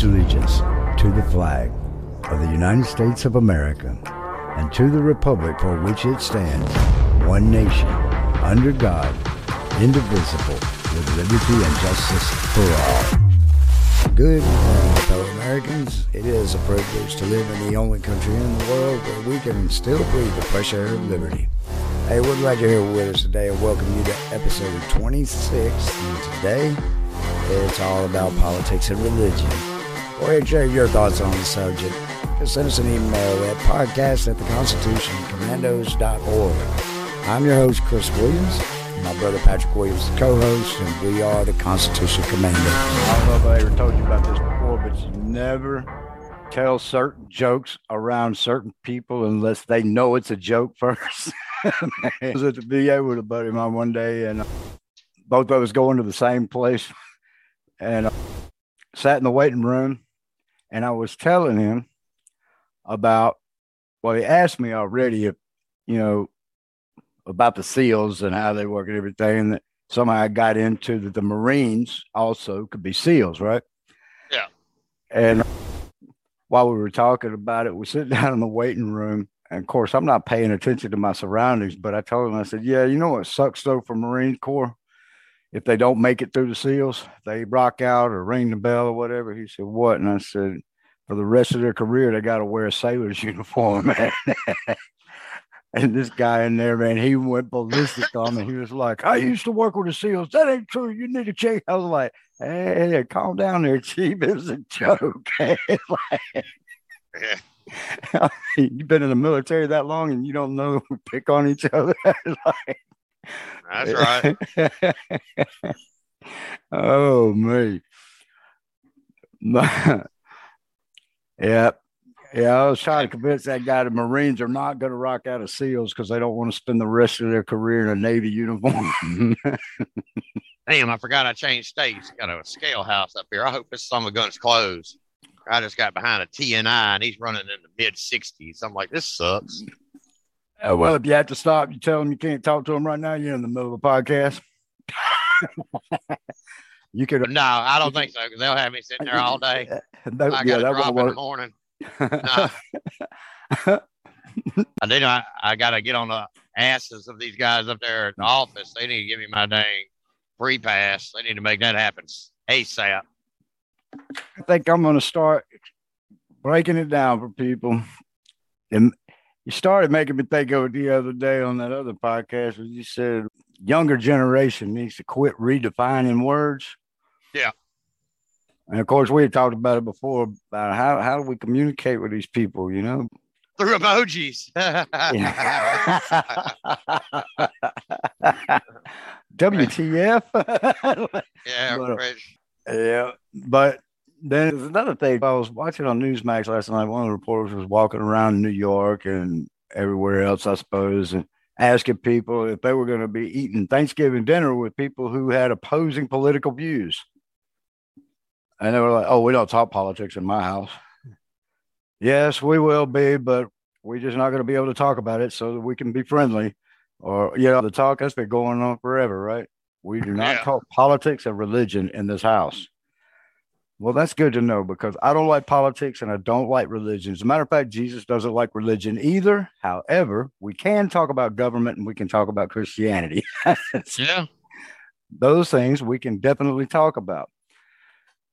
pledge allegiance to the flag of the United States of America and to the republic for which it stands, one nation, under God, indivisible, with liberty and justice for all. Good morning, fellow Americans. It is a privilege to live in the only country in the world where we can still breathe the fresh air of liberty. Hey, we're glad you're here with us today and welcome you to episode 26. And today, it's all about politics and religion. And share your thoughts on the subject. Just send us an email at podcast at theconstitutioncommandos.org. I'm your host, Chris Williams. My brother Patrick Williams is co-host, and we are the Constitution Commandos. I don't know if I ever told you about this before, but you never tell certain jokes around certain people unless they know it's a joke first. I was at the VA with a buddy of mine one day, and both of us going to the same place, and uh, sat in the waiting room, and I was telling him about. Well, he asked me already if you know about the SEALs and how they work and everything, and that somehow I got into that the Marines also could be SEALs, right? Yeah. And while we were talking about it, we sit down in the waiting room. And of course, I'm not paying attention to my surroundings, but I told him, I said, Yeah, you know what sucks though for Marine Corps? If they don't make it through the SEALs, they rock out or ring the bell or whatever. He said, What? And I said, For the rest of their career, they got to wear a sailor's uniform. and this guy in there, man, he went ballistic on me. He was like, I used to work with the SEALs. That ain't true. You need to check. I was like, Hey, hey calm down there, Chief. It was a joke. like. You've been in the military that long and you don't know pick on each other. like, That's right. oh me. Yeah. Yeah, I was trying to convince that guy the Marines are not going to rock out of SEALs because they don't want to spend the rest of their career in a Navy uniform. Damn, I forgot I changed states. Got a scale house up here. I hope this of gun's closed. I just got behind a TNI and he's running in the mid 60s. I'm like, this sucks. Uh, well, if you have to stop, you tell them you can't talk to them right now. You're in the middle of a podcast. you could. No, I don't think so because they'll have me sitting there all day. That, I yeah, got to that drop won't in work. the morning. No. I did. I, I got to get on the asses of these guys up there at the office. They need to give me my dang free pass. They need to make that happen ASAP. I think I'm going to start breaking it down for people. And you started making me think of it the other day on that other podcast where you said younger generation needs to quit redefining words. Yeah. And of course, we had talked about it before about how, how do we communicate with these people, you know? Through emojis. WTF? yeah, But, Yeah, but then there's another thing. I was watching on Newsmax last night. One of the reporters was walking around New York and everywhere else, I suppose, and asking people if they were going to be eating Thanksgiving dinner with people who had opposing political views. And they were like, "Oh, we don't talk politics in my house." Yes, we will be, but we're just not going to be able to talk about it so that we can be friendly. Or, you know, the talk that's been going on forever, right? We do not Yeah. talk politics and religion in this house. Well, that's good to know because I don't like politics and I don't like religion. As a matter of fact, Jesus doesn't like religion either. However, we can talk about government and we can talk about Christianity. Yeah. Those things we can definitely talk about.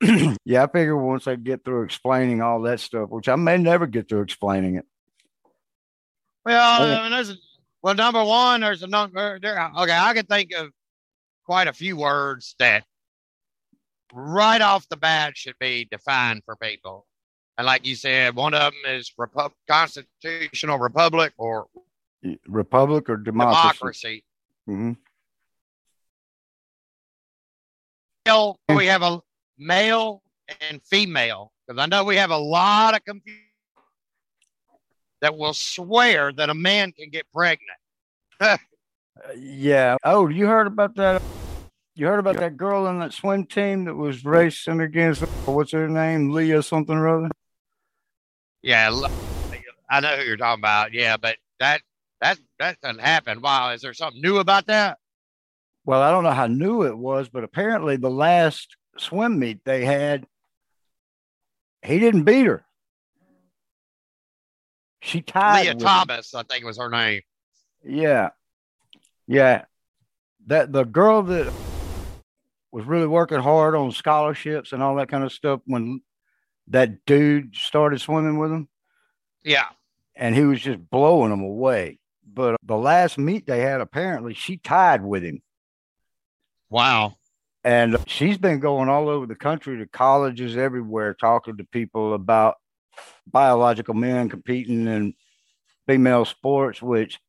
yeah, I figure once I get through explaining all that stuff, which I may never get through explaining it. Well, I mean, there's a, well, number one, there's a number there. Okay, I can think of quite a few words that right off the bat should be defined for people. And like you said, one of them is Repu- constitutional republic or Republic or democracy? democracy. Mhm. Male, we have a male and female because I know we have a lot of confusion that will swear that a man can get pregnant. Uh, yeah. Oh, you heard about that? You heard about that girl in that swim team that was racing against what's her name, Lia something or other? Yeah, I know who you're talking about. Yeah, but that that that doesn't happen. Wow, is there something new about that? Well, I don't know how new it was, but apparently the last swim meet they had, he didn't beat her. She tied Lia Thomas, him. I think was her name. Yeah, yeah. That the girl that was really working hard on scholarships and all that kind of stuff when that dude started swimming with him. Yeah, and he was just blowing them away. But the last meet they had, apparently, she tied with him. Wow. And she's been going all over the country to colleges everywhere, talking to people about biological men competing in female sports, which,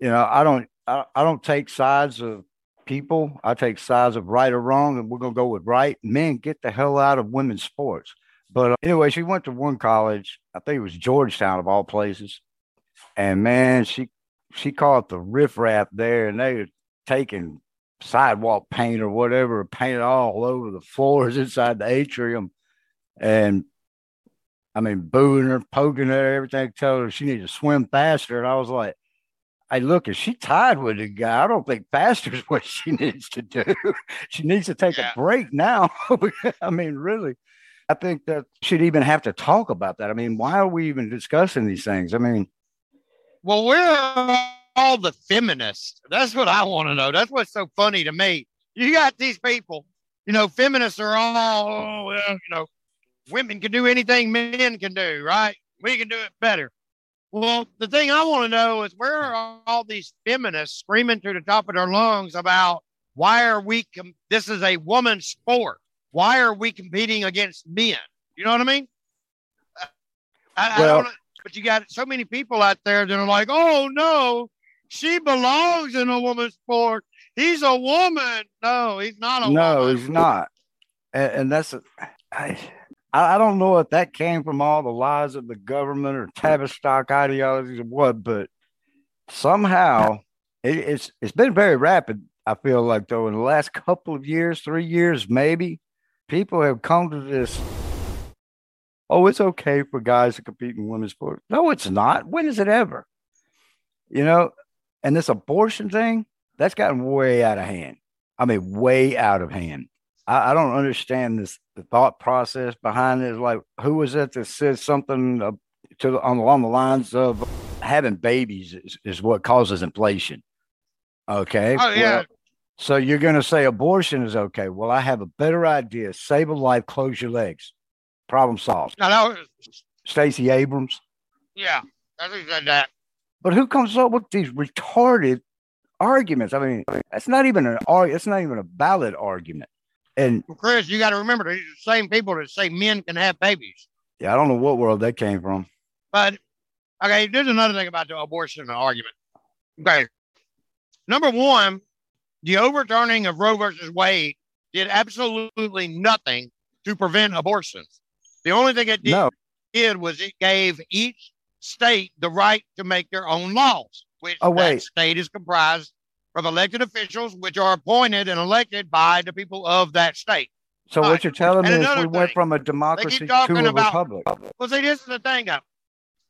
you know, I don't, I, I don't take sides of people. I take sides of right or wrong, and we're going to go with right. Men, get the hell out of women's sports. But uh, anyway, she went to one college. I think it was Georgetown of all places. And man, she she caught the riffraff there, and they were taking sidewalk paint or whatever, painted all over the floors inside the atrium. And I mean, booing her, poking her, everything, telling her she needed to swim faster. And I was like, hey, look, if she tied with the guy, I don't think faster is what she needs to do. she needs to take yeah. a break now. I mean, really. I think that she should even have to talk about that. I mean, why are we even discussing these things? I mean, well, we're all the feminists. That's what I want to know. That's what's so funny to me. You got these people, you know, feminists are all, oh, you know, women can do anything men can do, right? We can do it better. Well, the thing I want to know is where are all these feminists screaming to the top of their lungs about why are we, com- this is a woman's sport. Why are we competing against men? You know what I mean? I, well, I don't, but you got so many people out there that are like, oh no, she belongs in a woman's sport. He's a woman. No, he's not a woman no, woman. he's not. And, and that's, a, I, I don't know if that came from all the lies of the government or Tavistock ideologies or what, but somehow it, it's it's been very rapid. I feel like though in the last couple of years, three years maybe, people have come to this. Oh, it's okay for guys to compete in women's sports. No, it's not. When is it ever? You know, and this abortion thing, that's gotten way out of hand. I mean, way out of hand. I, I don't understand this the thought process behind it. Like, who was it that said something uh, to on along the lines of having babies is, is what causes inflation? Okay. Oh yeah. Well, so you're going to say abortion is okay? Well, I have a better idea. Save a life. Close your legs. Problem solved. No, no. Stacey Abrams. Yeah, I think said that. But who comes up with these retarded arguments? I mean, that's not even an argument. It's not even a valid argument. And well, Chris, you got to remember, these are the same people that say men can have babies. Yeah, I don't know what world that came from. But okay, there's another thing about the abortion argument. Okay, number one, the overturning of Roe versus Wade did absolutely nothing to prevent abortions. The only thing it did, no. did was it gave each state the right to make their own laws, which oh, that state is comprised of elected officials, which are appointed and elected by the people of that state. So All what right. you're telling and me is we thing, went from a democracy to a about, republic. Well, see, this is the thing. Though.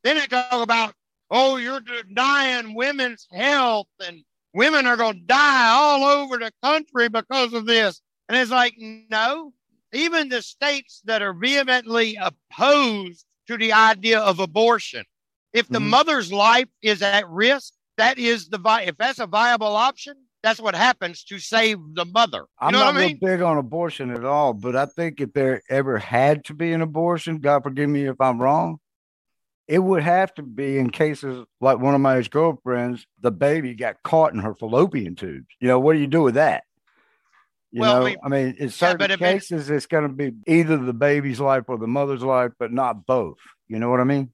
Then they talk about, oh, you're denying women's health and women are going to die all over the country because of this. And it's like, no, even the states that are vehemently opposed to the idea of abortion if the mm-hmm. mother's life is at risk, that is the vi- if that's a viable option, that's what happens to save the mother. You I'm not I mean? big on abortion at all, but I think if there ever had to be an abortion, God forgive me if I'm wrong, it would have to be in cases like one of my ex girlfriends, the baby got caught in her fallopian tubes. You know, what do you do with that? You well, know, we, I mean, in certain yeah, cases, it's going to be either the baby's life or the mother's life, but not both. You know what I mean?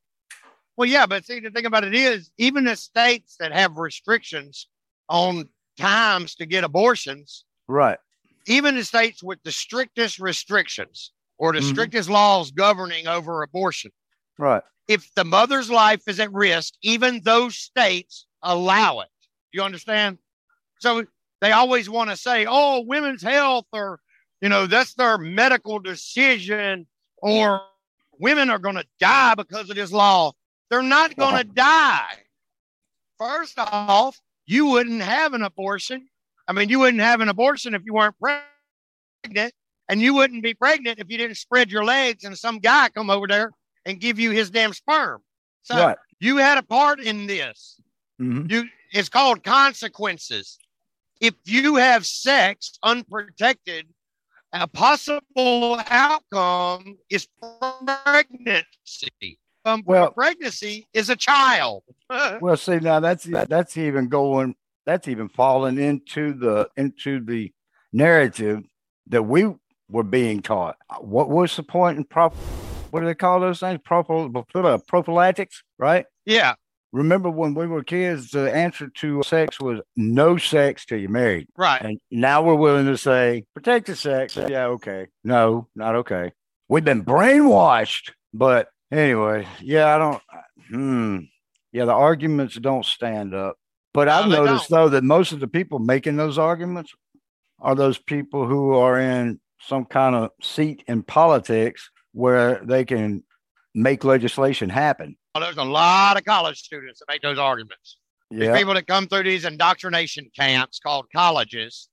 Well, yeah, but see, the thing about it is, even the states that have restrictions on times to get abortions, right? Even the states with the strictest restrictions or the mm-hmm. strictest laws governing over abortion, right? If the mother's life is at risk, even those states allow it. You understand? So they always want to say, "Oh, women's health," or you know, that's their medical decision, or women are going to die because of this law. They're not going to die. First off, you wouldn't have an abortion. I mean, you wouldn't have an abortion if you weren't pregnant. and you wouldn't be pregnant if you didn't spread your legs and some guy come over there and give you his damn sperm. So Right. you had a part in this. Mhm. You it's called consequences. If you have sex unprotected, a possible outcome is pregnancy. Um, Well- pregnancy is a child. Well, see now that's that's even going that's even falling into the into the narrative that we were being taught. What was the point in prop? What do they call those things? Prophyl- prophylactics, right? yeah, Remember when we were kids, the answer to sex was no sex till you're married. right. And now we're willing to say, protect the sex. Yeah, okay. No, not okay. We've been brainwashed. But anyway, yeah, I don't, hmm. Yeah, the arguments don't stand up. But I've No, they noticed, though, that most of the people making those arguments are those people who are in some kind of seat in politics where they can make legislation happen. Well, there's a lot of college students that make those arguments. Yeah. people that come through these indoctrination camps called colleges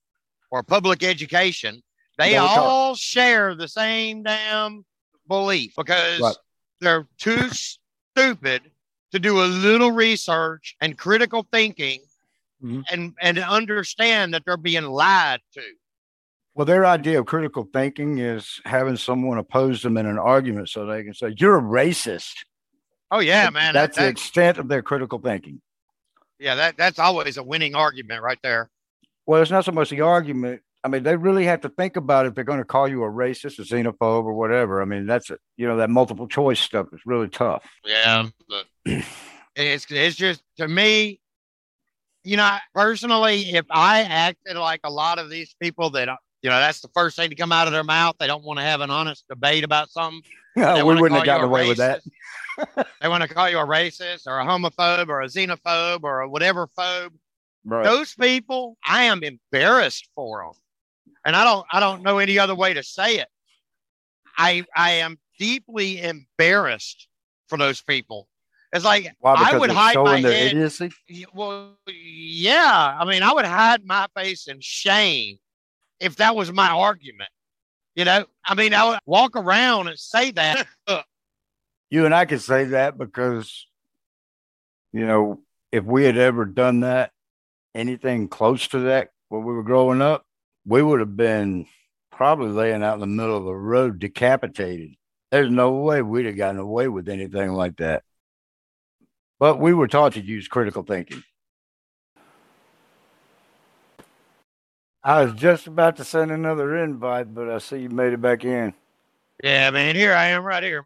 or public education, they talk. all share the same damn belief because Right. They're too stupid to do a little research and critical thinking Mhm. and and understand that they're being lied to. Well, their idea of critical thinking is having someone oppose them in an argument so they can say, You're a racist. Oh yeah, man. that- That's the extent of their critical thinking. yeah, that that's always a winning argument right there. Well, it's not so much the argument. I mean, they really have to think about if they're going to call you a racist, a xenophobe, or whatever. I mean, that's it. You know, that multiple choice stuff is really tough. Yeah, it's it's just to me, you know, personally, if I acted like a lot of these people that you know, that's the first thing to come out of their mouth. They don't want to have an honest debate about something. We wouldn't have gotten away with that. they want to call you a racist or a homophobe or a xenophobe or a whatever phobe. Right. Those people, I am embarrassed for them, and I don't, I don't know any other way to say it. I, I am deeply embarrassed for those people. It's like Why? I would hide my showing their head. idiocy. Well, yeah. I mean, I would hide my face in shame if that was my argument. You know, I mean, I would walk around and say that. You and I could say that because, you know, if we had ever done that, anything close to that when we were growing up, we would have been probably laying out in the middle of the road decapitated. There's no way we'd have gotten away with anything like that. But we were taught to use critical thinking. I was just about to send another invite, but I see you made it back in. yeah, man. Here I am, right here,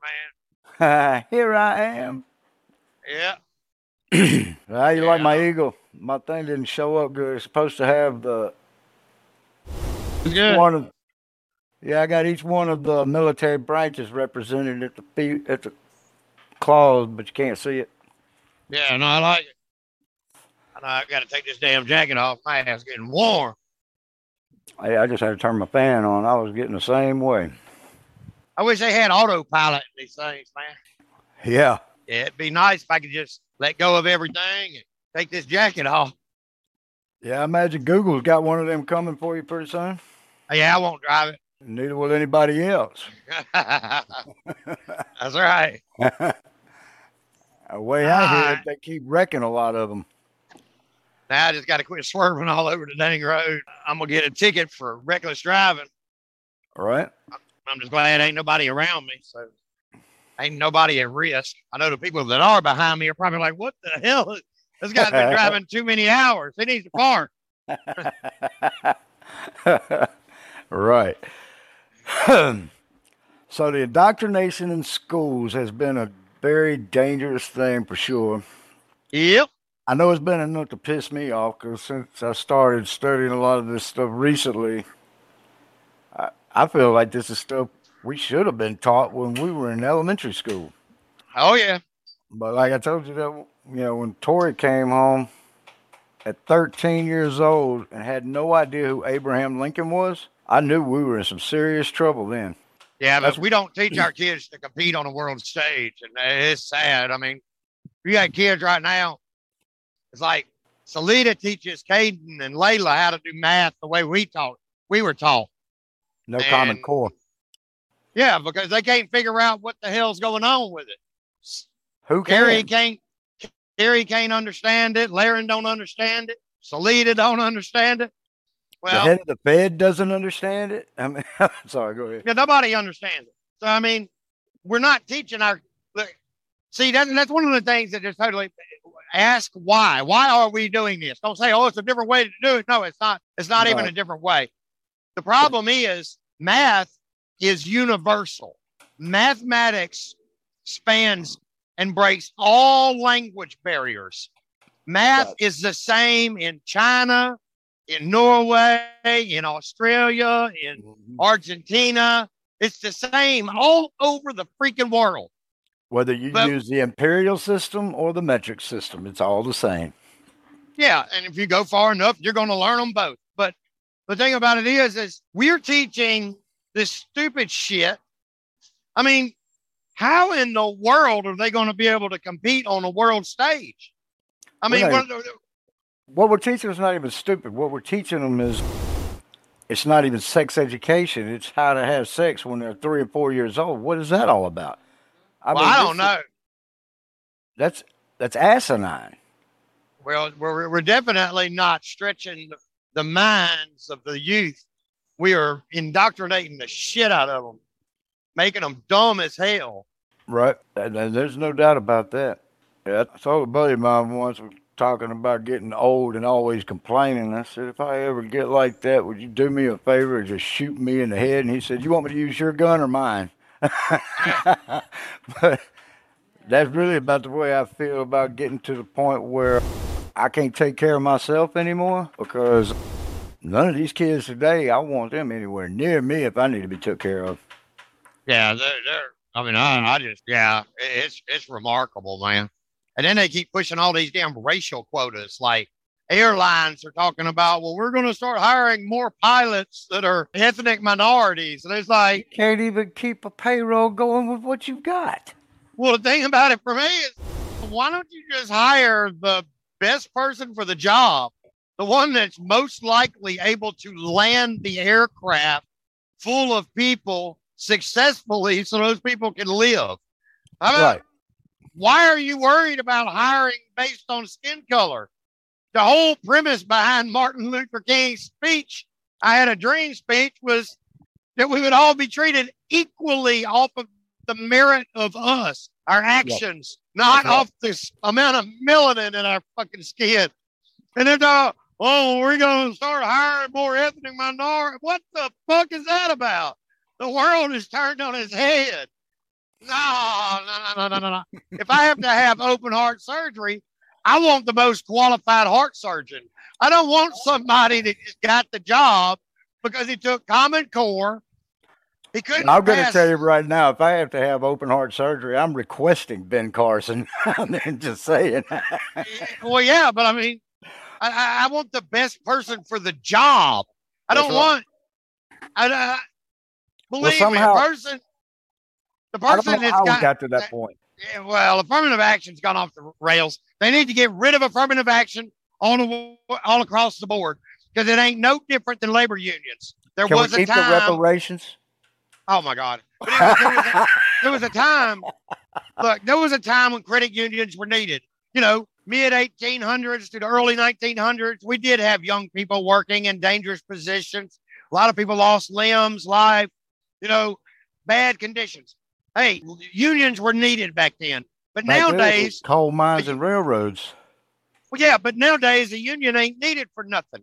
man. Here I am. Yeah. How you like my eagle? My thing didn't show up good. It's supposed to have the good. one of yeah, I got each one of the military branches represented at the feet at the claws, but you can't see it. Yeah, no, I like it. I know I've got to take this damn jacket off. My ass getting warm. Hey, I just had to turn my fan on. I was getting the same way. I wish they had autopilot in these things, man. Yeah. Yeah, it'd be nice if I could just let go of everything and take this jacket off. Yeah, I imagine Google's got one of them coming for you pretty soon. Yeah, I won't drive it. Neither will anybody else. That's right. way out Ah. they keep wrecking a lot of them. Now I just got to quit swerving all over the dang road. I'm gonna get a ticket for reckless driving. All right. I'm just glad ain't nobody around me, so ain't nobody at risk. I know the people that are behind me are probably like, "What the hell? This guy's been driving too many hours. He needs to park." Right. so the indoctrination in schools has been a very dangerous thing for sure. Yep. I know it's been enough to piss me off because since I started studying a lot of this stuff recently, I, I feel like this is stuff we should have been taught when we were in elementary school. Oh yeah. But like I told you that you know when Tori came home at 13 years old and had no idea who Abraham Lincoln was, I knew we were in some serious trouble then. Yeah, but That's- we don't teach our kids to compete on a world stage, and it's sad. I mean, you got kids right now. It's like Salita teaches Caden and Layla how to do math the way we taught. We were taught. No and, common core. Yeah, because they can't figure out what the hell's going on with it. Who can? Gary can't. Gary can't understand it. Laren don't understand it. Salida don't understand it. Well, the head of the Fed doesn't understand it. I mean, sorry, go ahead. Yeah, nobody understands it. So I mean, we're not teaching our. Look, see, that, that's one of the things that is totally ask why. Why are we doing this? Don't say, oh, it's a different way to do it. No, it's not. It's not even a different way. The problem is math is universal. Mathematics spans and breaks all language barriers. Math is the same in China, in Norway, in Australia, in mm-hmm. Argentina. It's the same all over the freaking world. Whether you but, use the imperial system or the metric system, it's all the same. Yeah, and if you go far enough, you're going to learn them both. But the thing about it is, is we're teaching this stupid shit. I mean, how in the world are they going to be able to compete on a world stage? I mean, what, what we're teaching them is not even stupid. What we're teaching them is it's not even sex education. It's how to have sex when they're three or four years old. What is that all about? I, well, mean, I don't know. That's that's asinine. Well, we're we're definitely not stretching the, the minds of the youth. We are indoctrinating the shit out of them, making them dumb as hell. Right. And there's no doubt about that. Yeah, I told a buddy of mine once talking about getting old and always complaining. I said, if I ever get like that, would you do me a favor and just shoot me in the head? And he said, you want me to use your gun or mine? but that's really about the way I feel about getting to the point where I can't take care of myself anymore because none of these kids today, I want them anywhere near me if I need to be took care of. Yeah, they're, they're I mean, I, I just, yeah, it's it's remarkable, man. And then they keep pushing all these damn racial quotas. Like airlines are talking about, well, we're going to start hiring more pilots that are ethnic minorities. And it's like, you can't even keep a payroll going with what you've got. Well, the thing about it for me is, why don't you just hire the best person for the job? The one that's most likely able to land the aircraft full of people successfully so those people can live. How about, right. Why are you worried about hiring based on skin color? The whole premise behind Martin Luther King's speech, I had a dream speech, was that we would all be treated equally off of the merit of us, our actions, yep. not off this amount of melanin in our fucking skin. And they're talking, oh, we're going to start hiring more ethnic minorities. What the fuck is that about? The world is turned on its head. No, no, no, no, no, no. if I have to have open heart surgery, I want the most qualified heart surgeon. I don't want somebody that just got the job because he took Common Core. He couldn't. I'm going to tell you right now, if I have to have open heart surgery, I'm requesting Ben Carson. I'm just saying. well, yeah, but I mean, I, I, want the best person for the job. I don't want. I, I believe well, somehow, me, a person the person that's how got, we got to that point. Well, affirmative action's gone off the rails. They need to get rid of affirmative action on all across the board because it ain't no different than labor unions. There Can was a time. The reparations. Oh my God! there, was a, there was a time. Look, there was a time when credit unions were needed. You know, mid 1800s to the early 1900s, we did have young people working in dangerous positions. A lot of people lost limbs, life. You know, bad conditions. Hey, unions were needed back then, but back nowadays coal mines and railroads. Well, yeah, but nowadays a union ain't needed for nothing.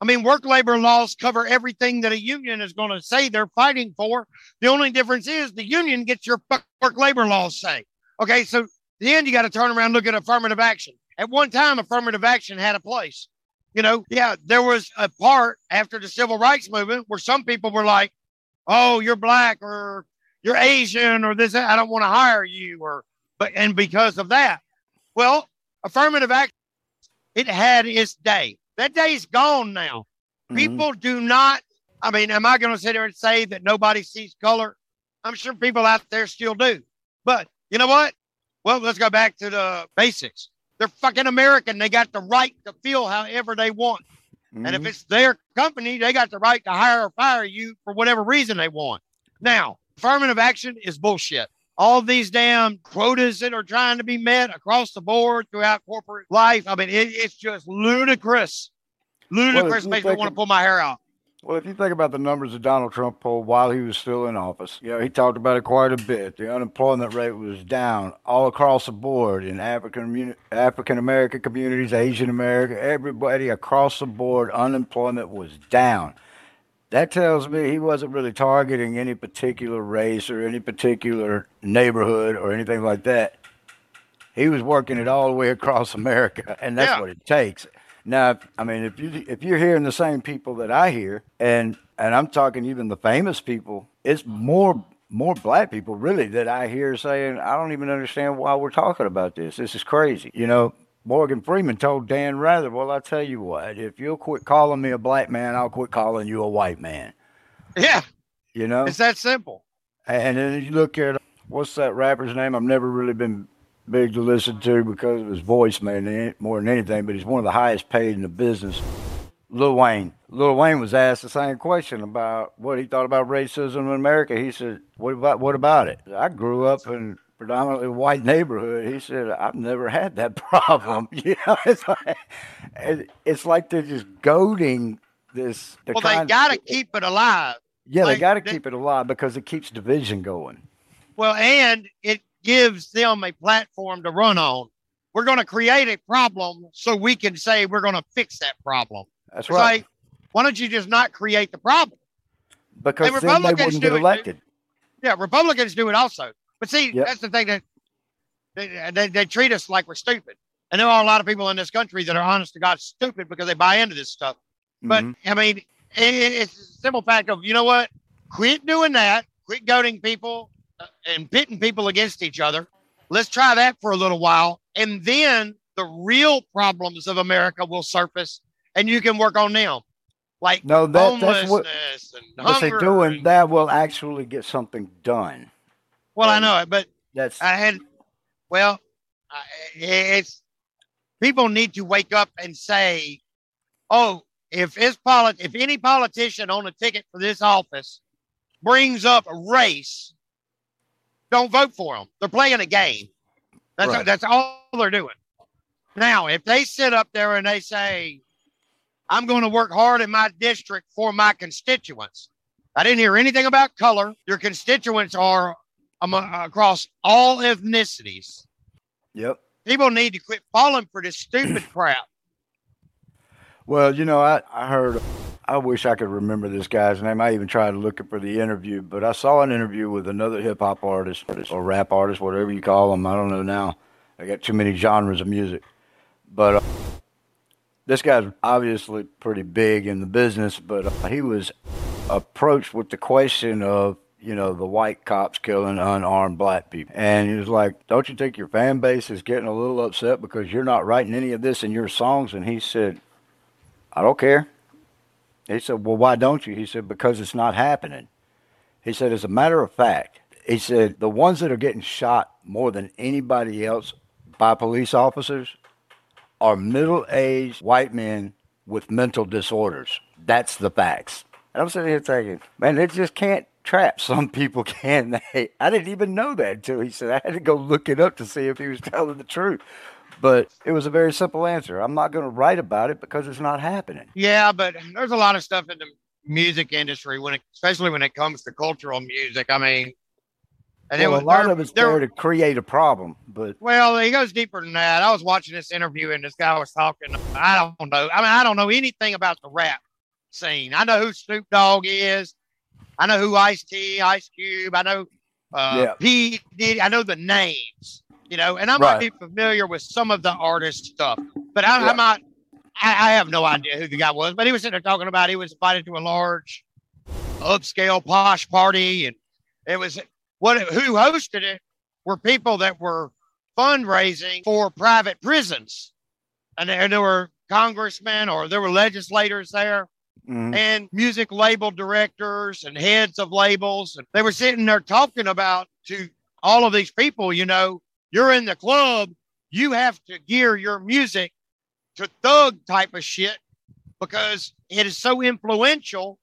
I mean, work labor laws cover everything that a union is going to say they're fighting for. The only difference is the union gets your work labor laws say. Okay, so then you got to turn around and look at affirmative action. At one time, affirmative action had a place. You know, yeah, there was a part after the civil rights movement where some people were like, "Oh, you're black," or you're Asian or this, I don't want to hire you or, but, and because of that, well, affirmative action, it had its day. That day's gone now. Mm-hmm. People do not, I mean, am I going to sit there and say that nobody sees color? I'm sure people out there still do. But you know what? Well, let's go back to the basics. They're fucking American. They got the right to feel however they want. Mm-hmm. And if mm-hmm. it's their company, they got the right to hire or fire you for whatever reason they want. Now, affirmative action is bullshit. All these damn quotas that are trying to be met across the board throughout corporate life. I mean, it, it's just ludicrous. Ludicrous well, makes me want to pull my hair out. Well, if you think about the numbers that Donald Trump pulled while he was still in office, you know, he talked about it quite a bit. The unemployment rate was down all across the board in African African American communities, Asian American, everybody across the board, unemployment was down. That tells me he wasn't really targeting any particular race or any particular neighborhood or anything like that. He was working it all the way across America, and that's yeah. what it takes. Now, I mean, if you if you're hearing the same people that I hear, and and I'm talking even the famous people, it's more more black people really that I hear saying, I don't even understand why we're talking about this. This is crazy. You know, Morgan Freeman told Dan Rather, well, I tell you what, if you'll quit calling me a black man, I'll quit calling you a white man. Yeah. You know, it's that simple. And then you look at what's that rapper's name? I've never really been big to listen to because of his voice, man, more than anything. But he's one of the highest paid in the business. Lil Wayne. Lil Wayne was asked the same question about what he thought about racism in America. He said, "What about what about it?" I grew up in predominantly white neighborhood. He said, "I've never had that problem." you know, it's like, it's like they're just goading this. Well, they got to keep it alive. Yeah, like, they got to keep it alive because it keeps division going. Well, and it gives them a platform to run on. We're going to create a problem so we can say we're going to fix that problem. That's it's right. Like, why don't you just not create the problem? Because then they wouldn't get elected. yeah, Republicans do it also. But see, yep. that's the thing that they, they, they, treat us like we're stupid. And there are a lot of people in this country that are honest to God stupid because they buy into this stuff. But mm-hmm. I mean, it, it's a simple fact of, you know what? Quit doing that. Quit goading people and pitting people against each other. Let's try that for a little while. And then the real problems of America will surface and you can work on them. Like no, that, that's what, what they're doing. That will actually get something done. Well, I know it, but that's I had. Well, it's people need to wake up and say, "Oh, if it's polit- if any politician on a ticket for this office brings up race, don't vote for them. They're playing a game. That's right. that's all they're doing. Now, if they sit up there and they say, "I'm going to work hard in my district for my constituents," I didn't hear anything about color. Your constituents are across all ethnicities. Yep. People need to quit falling for this stupid crap. Well, you know, I, I heard I wish I could remember this guy's name. I even tried looking for the interview, but I saw an interview with another hip hop artist or rap artist, whatever you call them. I don't know now. I got too many genres of music. But uh, this guy's obviously pretty big in the business, but uh, he was approached with the question of, you know, the white cops killing unarmed black people. And he was like, Don't you think your fan base is getting a little upset because you're not writing any of this in your songs? And he said, I don't care. He said, Well, why don't you? He said, Because it's not happening. He said, As a matter of fact, he said, the ones that are getting shot more than anybody else by police officers are middle aged white men with mental disorders. That's the facts. And I'm sitting here thinking, man, they just can't trap. Some people can. They, I didn't even know that until he said I had to go look it up to see if he was telling the truth. But it was a very simple answer. I'm not going to write about it because it's not happening. Yeah, but there's a lot of stuff in the music industry when, it, especially when it comes to cultural music. I mean, and well, was, a lot of it's there, there to create a problem, but well, he goes deeper than that. I was watching this interview and this guy was talking. I don't know. I mean, I don't know anything about the rap scene. I know who Snoop Dogg is. I know who Ice T, Ice Cube. I know uh, yeah. P. Did I know the names? you know, and I might right. be familiar with some of the artist stuff, but I, yeah. I'm not. I, I, have no idea who the guy was, but he was sitting there talking about he was invited to a large, upscale posh party, and it was what who hosted it were people that were fundraising for private prisons, and there, and there were congressmen or there were legislators there. Mm-hmm. And music label directors and heads of labels. And they were sitting there talking about to all of these people, you know, you're in the club, you have to gear your music to thug type of shit because it is so influential.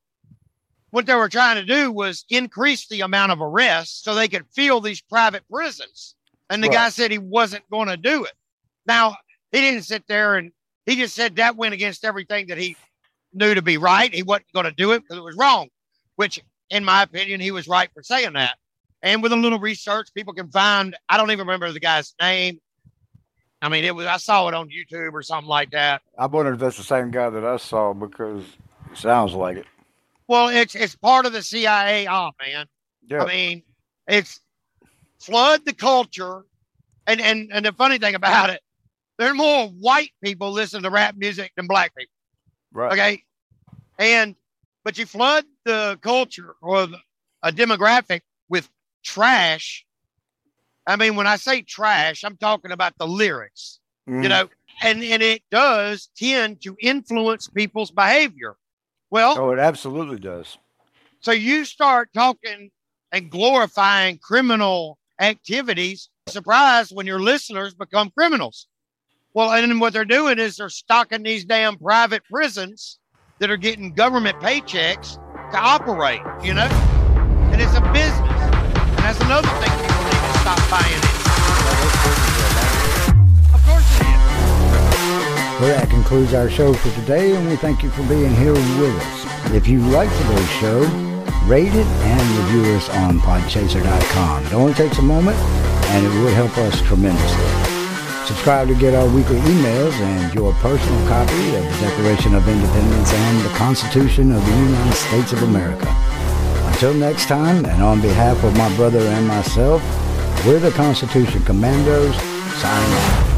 What they were trying to do was increase the amount of arrests so they could fill these private prisons. And the right. guy said he wasn't going to do it. Now, he didn't sit there and he just said that went against everything that he knew to be right. He wasn't going to do it because it was wrong, which, in my opinion, he was right for saying that. And with a little research, people can find, I don't even remember the guy's name. I mean, it was I saw it on YouTube or something like that. I wonder if that's the same guy that I saw because it sounds like it. Well, it's it's part of the CIA op, ah, man. Yeah. I mean, it's flood the culture, and and and the funny thing about it, there are more white people listening to rap music than black people. Right. Okay. And but you flood the culture or the, a demographic with trash I mean, when I say trash, I'm talking about the lyrics, mm. you know, and, and it does tend to influence people's behavior. Well, oh, it absolutely does. So you start talking and glorifying criminal activities. Surprise when your listeners become criminals. Well, and what they're doing is they're stocking these damn private prisons that are getting government paychecks to operate, you know? And it's a business. And that's another thing people need to stop buying it. Of course it is. Well, that concludes our show for today, and we thank you for being here with us. If you like today's show, rate it and review us on podchaser.com. It only takes a moment, and it would help us tremendously. Subscribe to get our weekly emails and your personal copy of the Declaration of Independence and the Constitution of the United States of America. Until next time, and on behalf of my brother and myself, we're the Constitution Commandos, signing off.